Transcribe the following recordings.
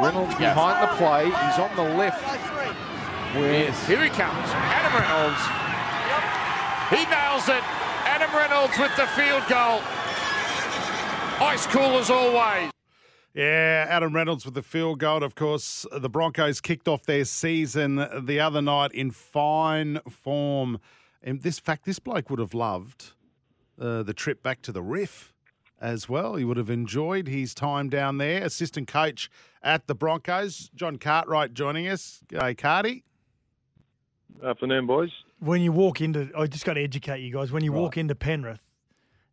Reynolds behind the play. He's on the left. With, here he comes. Adam Reynolds. He nails it. Adam Reynolds with the field goal. Ice cool as always. Yeah, Adam Reynolds with the field goal. Of course, the Broncos kicked off their season the other night in fine form. And this fact, this bloke would have loved uh, the trip back to the Riff as well. He would have enjoyed his time down there. Assistant coach at the Broncos, John Cartwright, joining us. Hey, Carty. Afternoon, boys. When you walk into, I just got to educate you guys. When you Right. walk into Penrith,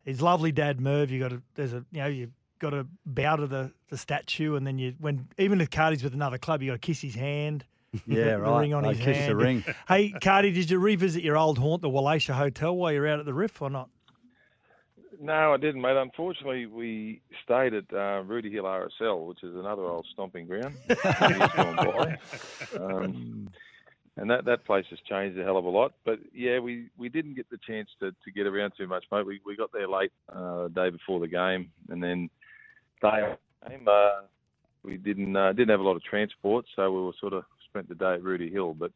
his lovely dad Merv, you got to there's a you know you got to bow to the, the statue, and then you when even if Carty's with another club, you got to kiss his hand. Yeah, the right. ring on I his kiss the ring. Hey, Carty, did you revisit your old haunt, the Wallacia Hotel, while you're out at the Riff or not? No, I didn't, mate. Unfortunately, we stayed at uh, Rooty Hill RSL, which is another old stomping ground. gone by. Um, and that, that place has changed a hell of a lot. But yeah, we, we didn't get the chance to, to get around too much, mate. We, we got there late uh, the day before the game, and then day of the game, uh, we didn't uh, didn't have a lot of transport, so we were sort of spent the day at Rooty Hill. But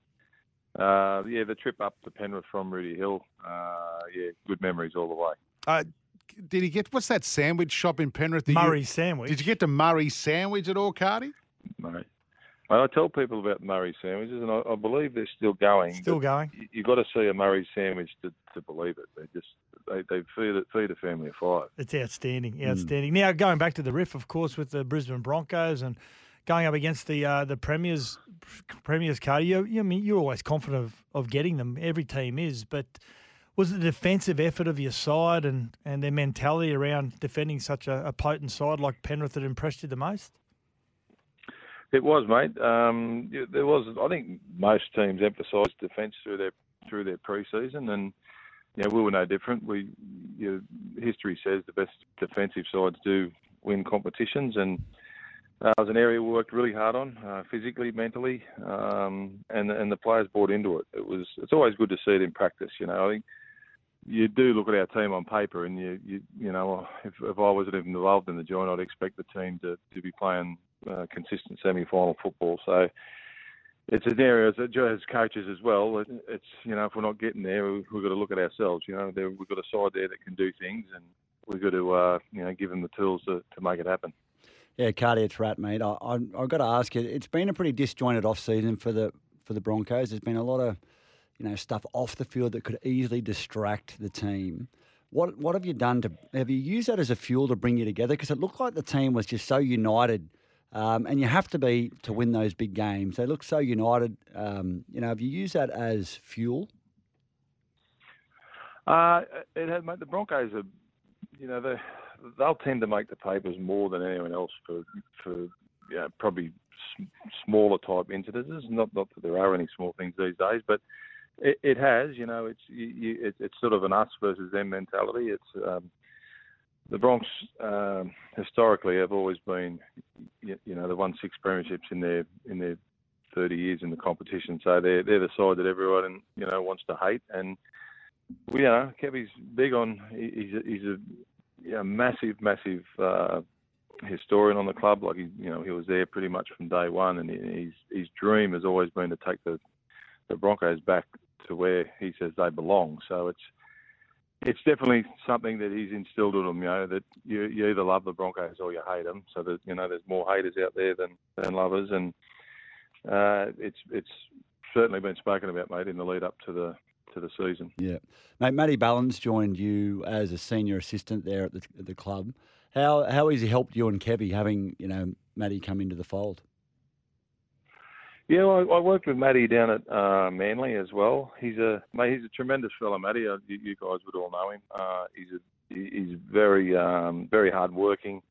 uh, yeah, the trip up to Penrith from Rooty Hill, uh, yeah, good memories all the way. Uh, did he get, what's that sandwich shop in Penrith? that you- Murray's sandwich. Did you get to Murray sandwich at all, Carty? Mate. Mate, I tell people about Murray sandwiches, and I, I believe they're still going. Still going. You, you've got to see a Murray sandwich to, to believe it. They just they, they feed it, feed a family of five. It's outstanding, Hmm. outstanding. Now going back to the Riff, of course, with the Brisbane Broncos and going up against the uh, the premiers, premiers Carty. You, you I mean you're always confident of, of getting them. Every team is, but was the defensive effort of your side and, and their mentality around defending such a, a potent side like Penrith that impressed you the most? It was, mate. Um, there was. I think most teams emphasised defence through their through their pre-season, and know, we were no different. We, you know, history says the best defensive sides do win competitions, and uh, it was an area we worked really hard on, uh, physically, mentally, um, and and the players bought into it. It was. It's always good to see it in practice. You know, I think you do look at our team on paper, and you you you know, if, if I wasn't even involved in the joint, I'd expect the team to to be playing uh, consistent semi-final football. So it's an area as, as coaches as well. it- It's you know if we're not getting there, we- we've got to look at ourselves. You know, we've got a side there that can do things, and we've got to uh, you know give them the tools to, to make it happen. Yeah, Carty, it's rat, mate. I, I, I've got to ask you. It's been a pretty disjointed off season for the for the Broncos. There's been a lot of you know stuff off the field that could easily distract the team. What what have you done to have you used that as a fuel to bring you together? Because it looked like the team was just so united, um, and you have to be to win those big games. They look so united. Um, you know, have you used that as fuel? Uh, it has, mate, the Broncos are, you know, they they'll tend to make the papers more than anyone else for for you know, probably smaller type incidents. Not not that there are any small things these days, but it, it has. You know, it's you, you, it, it's sort of an us versus them mentality. It's um, the Bronx um, historically have always been, you, you know, they won six premierships in their in their 30 years in the competition. So they're they're the side that everyone you know wants to hate and you know, Kevy's big on. He's a, he's a you know, massive, massive uh, historian on the club. Like he, you know, he was there pretty much from day one, and his his dream has always been to take the the Broncos back to where he says they belong. So it's it's definitely something that he's instilled in them. You know, that you you either love the Broncos or you hate them. So that you know, there's more haters out there than than lovers, and uh, it's it's certainly been spoken about, mate, in the lead up to the to the season. Yeah, mate. Matty Ballins joined you as a senior assistant there at the, at the club. How how has he helped you and Kevy having you know Matty come into the fold? Yeah, well, I, I worked with Matty down at uh, Manly as well. He's a mate, he's a tremendous fellow, Matty. Uh, you, you guys would all know him. Uh, he's a he's very um, very hard working.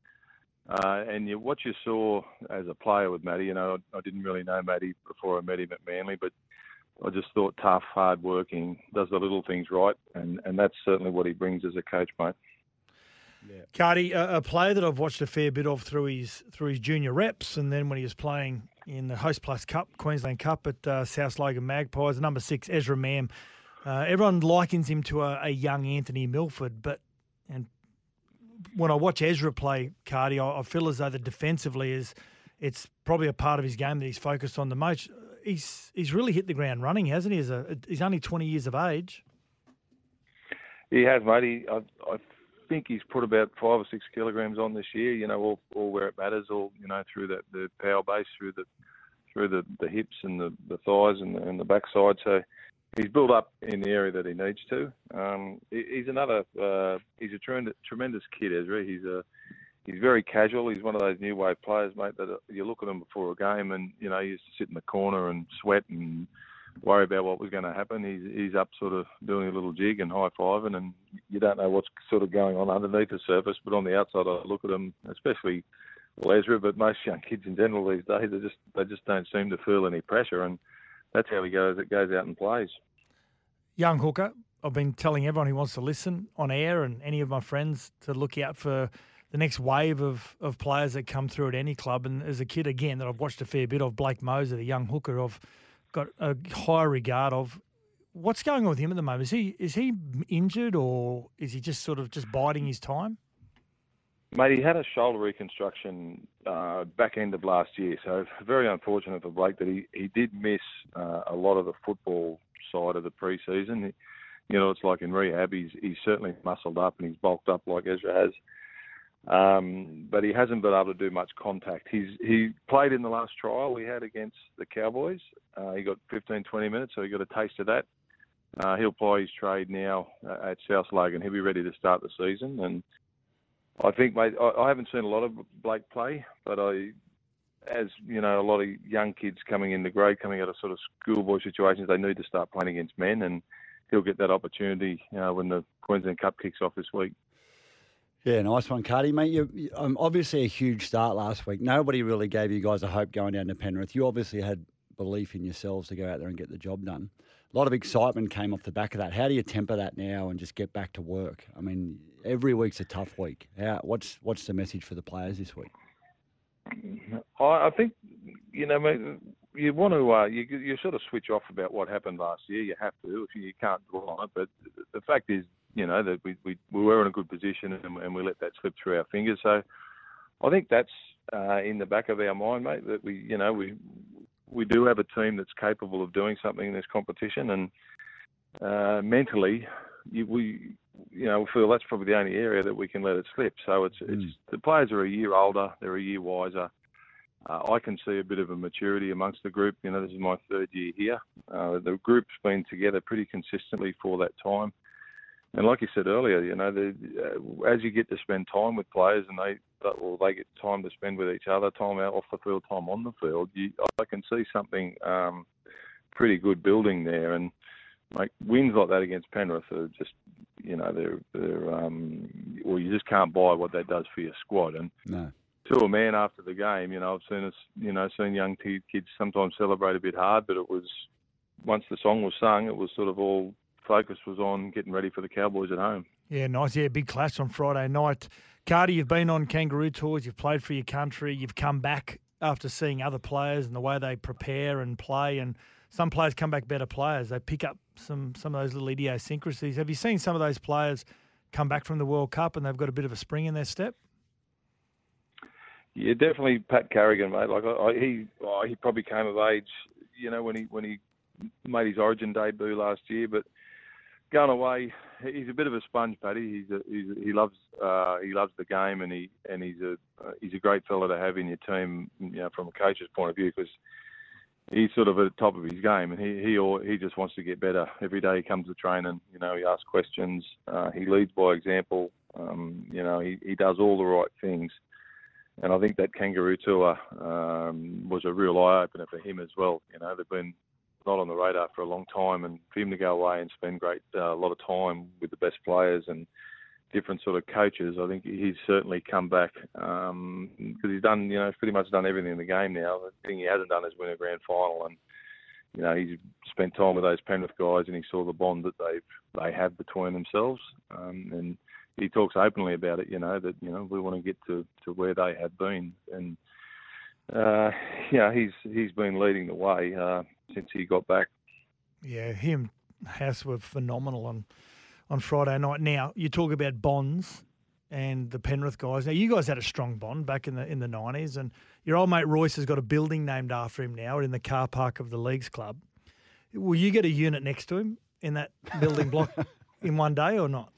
Uh, and you, what you saw as a player with Matty, you know, I, I didn't really know Matty before I met him at Manly, but I just thought tough, hard working, does the little things right, and, and that's certainly what he brings as a coach, mate. Yeah. Carty, a, a, player that I've watched a fair bit of through his through his junior reps, and then when he was playing in the Hostplus Cup, Queensland Cup at uh, South Logan Magpies, number six, Ezra Mam. Uh, everyone likens him to a, a, young Anthony Milford, but and when I watch Ezra play Carty, I, I feel as though the defensively is it's probably a part of his game that he's focused on the most. He's he's really hit the ground running, hasn't he? As a, he's only twenty years of age. He has, mate. He, I, I think he's put about five or six kilograms on this year. You know, all, all where it matters, all you know through that the power base, through the through the, the hips and the, the thighs and the, and the backside. So he's built up in the area that he needs to. Um, he, he's another. Uh, he's a tremendous, tremendous kid, Ezra. He's a he's very casual. He's one of those new wave players, mate. That you look at him before a game, and you know he used to sit in the corner and sweat and worry about what was going to happen. He's he's up sort of doing a little jig and high fiving, and you don't know what's sort of going on underneath the surface. But on the outside, I look at him, especially well, Ezra, but most young kids in general these days, they just they just don't seem to feel any pressure, and that's how he goes. It goes out and plays. Young hooker. I've been telling everyone who wants to listen on air and any of my friends to look out for the next wave of, of players that come through at any club. And as a kid, again, that I've watched a fair bit of, Blake Mozer, the young hooker, of got a high regard of. What's going on with him at the moment? Is he is he injured or is he just sort of just biding his time? Mate, he had a shoulder reconstruction uh, back end of last year, so very unfortunate for Blake that he, he did miss uh, a lot of the football side of the preseason. You know, it's like in rehab, he's he's certainly muscled up and he's bulked up like Ezra has. Um, but he hasn't been able to do much contact. He's he played in the last trial we had against the Cowboys. Uh, he got 15, 20 minutes, so he got a taste of that. Uh, he'll ply his trade now at South Logan. He'll be ready to start the season. And I think, mate, I, I haven't seen a lot of Blake play, but I, as you know, a lot of young kids coming in the grade, coming out of sort of schoolboy situations, they need to start playing against men, and he'll get that opportunity know, when the Queensland Cup kicks off this week. Yeah, nice one, Carty, mate. You, um, obviously a huge start last week. Nobody really gave you guys a hope going down to Penrith. You obviously had belief in yourselves to go out there and get the job done. A lot of excitement came off the back of that. How do you temper that now and just get back to work? I mean, every week's a tough week. How, what's what's the message for the players this week? I think you know, mate, you want to uh, you you sort of switch off about what happened last year. You have to if you can't dwell on it. But the fact is, you know that we we, we were in a good position and, and we let that slip through our fingers. So I think that's uh, in the back of our mind, mate. That we you know we we do have a team that's capable of doing something in this competition, and uh, mentally you, we you know we feel that's probably the only area that we can let it slip. So it's mm. it's the players are a year older, they're a year wiser. Uh, I can see a bit of a maturity amongst the group. You know, this is my third year here. Uh, the group's been together pretty consistently for that time. And like you said earlier, you know, the, uh, as you get to spend time with players and they, or they get time to spend with each other, time out off the field, time on the field, you, I can see something um, pretty good building there. And like wins like that against Penrith are just, you know, they're, they're, um, well, you just can't buy what that does for your squad. And no. to a man after the game, you know, I've seen us, you know, seen young kids sometimes celebrate a bit hard, but it was once the song was sung, it was sort of all focus was on getting ready for the Cowboys at home. Yeah, nice. Yeah, big clash on Friday night. Carty, you've been on kangaroo tours, you've played for your country, you've come back after seeing other players and the way they prepare and play and some players come back better players. They pick up some some of those little idiosyncrasies. Have you seen some of those players come back from the World Cup and they've got a bit of a spring in their step? Yeah, definitely Pat Carrigan, mate. Like I, he, oh, he probably came of age, you know, when he when he made his Origin debut last year. But going away, he's a bit of a sponge, Paddy. He's, a, he's a, he loves uh, he loves the game, and he and he's a uh, he's a great fella to have in your team, you know, from a coach's point of view, because he's sort of at the top of his game, and he he he just wants to get better every day. He comes to training, you know, he asks questions, uh, he leads by example. Um, you know, he he does all the right things. And I think that kangaroo tour um, was a real eye opener for him as well. You know, they've been not on the radar for a long time, and for him to go away and spend great uh, a lot of time with the best players and different sort of coaches, I think he's certainly come back because um, he's done, you know, pretty much done everything in the game now. The thing he hasn't done is win a grand final, and you know, he's spent time with those Penrith guys, and he saw the bond that they've they have between themselves, um, and he talks openly about it. You know that you know we want to get to to where they have been, and uh, know he's he's been leading the way uh, since he got back. Yeah, him, Haas were phenomenal on on Friday night. Now you talk about bonds and the Penrith guys. Now you guys had a strong bond back in the in the nineties, and your old mate Royce has got a building named after him now in the car park of the leagues club. Will you get a unit next to him in that building block in one day or not?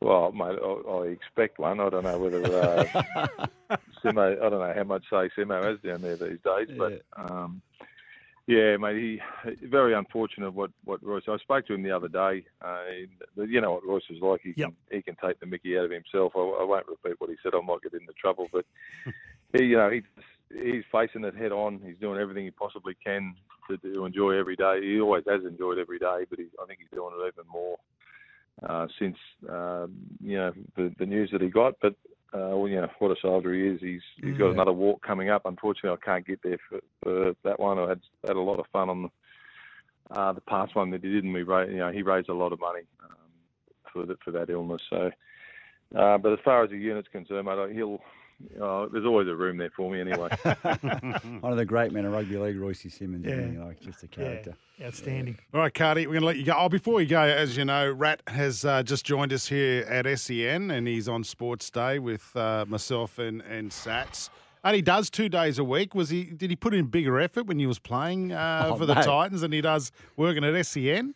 Well, mate, I, I expect one. I don't know whether uh, Simo. I don't know how much say Simo has down there these days, but um, yeah, mate. He very unfortunate what what Royce. I spoke to him the other day. Uh, you know what Royce is like. He yep. can he can take the Mickey out of himself. I, I won't repeat what he said. I might get into trouble, but he, you know, he, he's facing it head on. He's doing everything he possibly can to, to enjoy every day. He always has enjoyed every day, but he, I think he's doing it even more uh, since um, you know the, the news that he got. But uh, well, you know what a soldier he is. He's he's got another walk coming up. Unfortunately, I can't get there for, for that one. I had had a lot of fun on the, uh, the past one that he did, and we raised, you know he raised a lot of money um, for the, for that illness. So, uh, but as far as the unit's concerned, mate, he'll Oh, there's always a room there for me anyway. One of the great men of rugby league, Royce Simmons. Yeah. Yeah. Like, just a character. Yeah. Outstanding. All right, Carty, we're going to let you go. Oh, before you go, as you know, Rat has uh, just joined us here at SEN, and he's on Sports Day with uh, myself and and Sats. And he does two days a week. Was he? Did he put in bigger effort when he was playing uh, Oh, for the mate. Titans than he does working at SEN?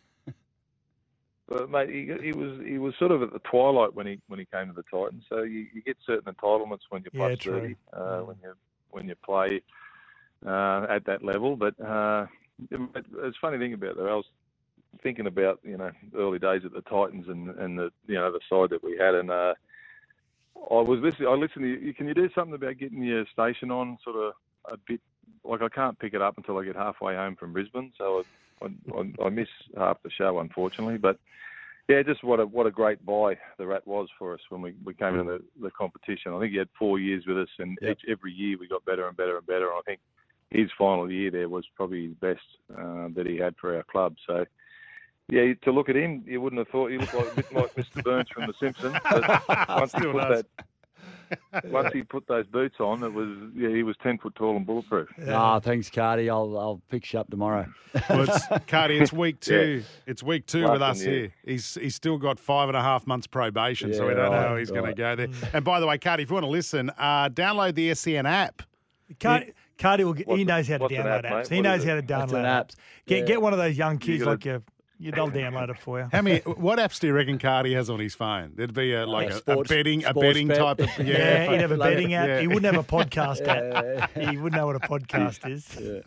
But mate, he, he was he was sort of at the twilight when he when he came to the Titans. So you, you get certain entitlements when you're Yeah, plus thirty, uh, when you when you play uh, at that level. But uh, it- it's a funny thing about that. I was thinking about you know early days at the Titans and and the you know the side that we had, and uh, I was listening. I listened. To you. Can you do something about getting your station on sort of a bit? Like I can't pick it up until I get halfway home from Brisbane, so I, I, I miss half the show unfortunately. But yeah, just what a what a great buy the Rat was for us when we, we came into the, the competition. I think he had four years with us, and Yep. each, every year we got better and better and better. And I think his final year there was probably his best uh, that he had for our club. So. Yeah, to look at him, you wouldn't have thought he looked like a bit like Mr. Burns from The Simpsons. But once he Still put does. that, once he put those boots on, it was yeah, he was ten foot tall and bulletproof. Ah, thanks, Carty. I'll I'll pick you up tomorrow. Well, it's, Carty, it's week two. It's week two with us one, here. He's he's still got five and a half months probation, so we don't know how he's going to go there. And by the way, Carty, if you want to listen, uh, download the SEN app. Carty, Carty will get, he What's an- knows how to download app, apps. mate? He What knows how to download apps. Get Yeah. get one of those young kids gotta- like you. You, they'll download it for you. How many? what apps do you reckon Carty has on his phone? There'd be a, like Uh, a, sports- a betting, a betting bet. type of Yeah, yeah. he'd have a betting app. yeah. He wouldn't have a podcast app. He wouldn't know what a podcast is. Do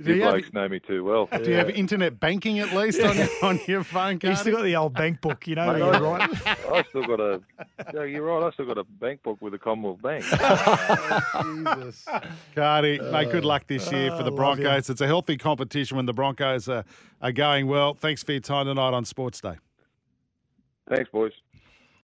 You you, have, blokes know me too well. do you have internet banking at least on your on your phone, Carty? He's still got the old bank book, you know. Mate, where you I- write. I still got a. Yeah, you're right. I still got a bank book with the Commonwealth Bank. Jesus. Carty, mate, good luck this year for the love you. Broncos. It's a healthy competition when the Broncos are, are going well. Thanks for your time tonight on Sports Day. Thanks, boys.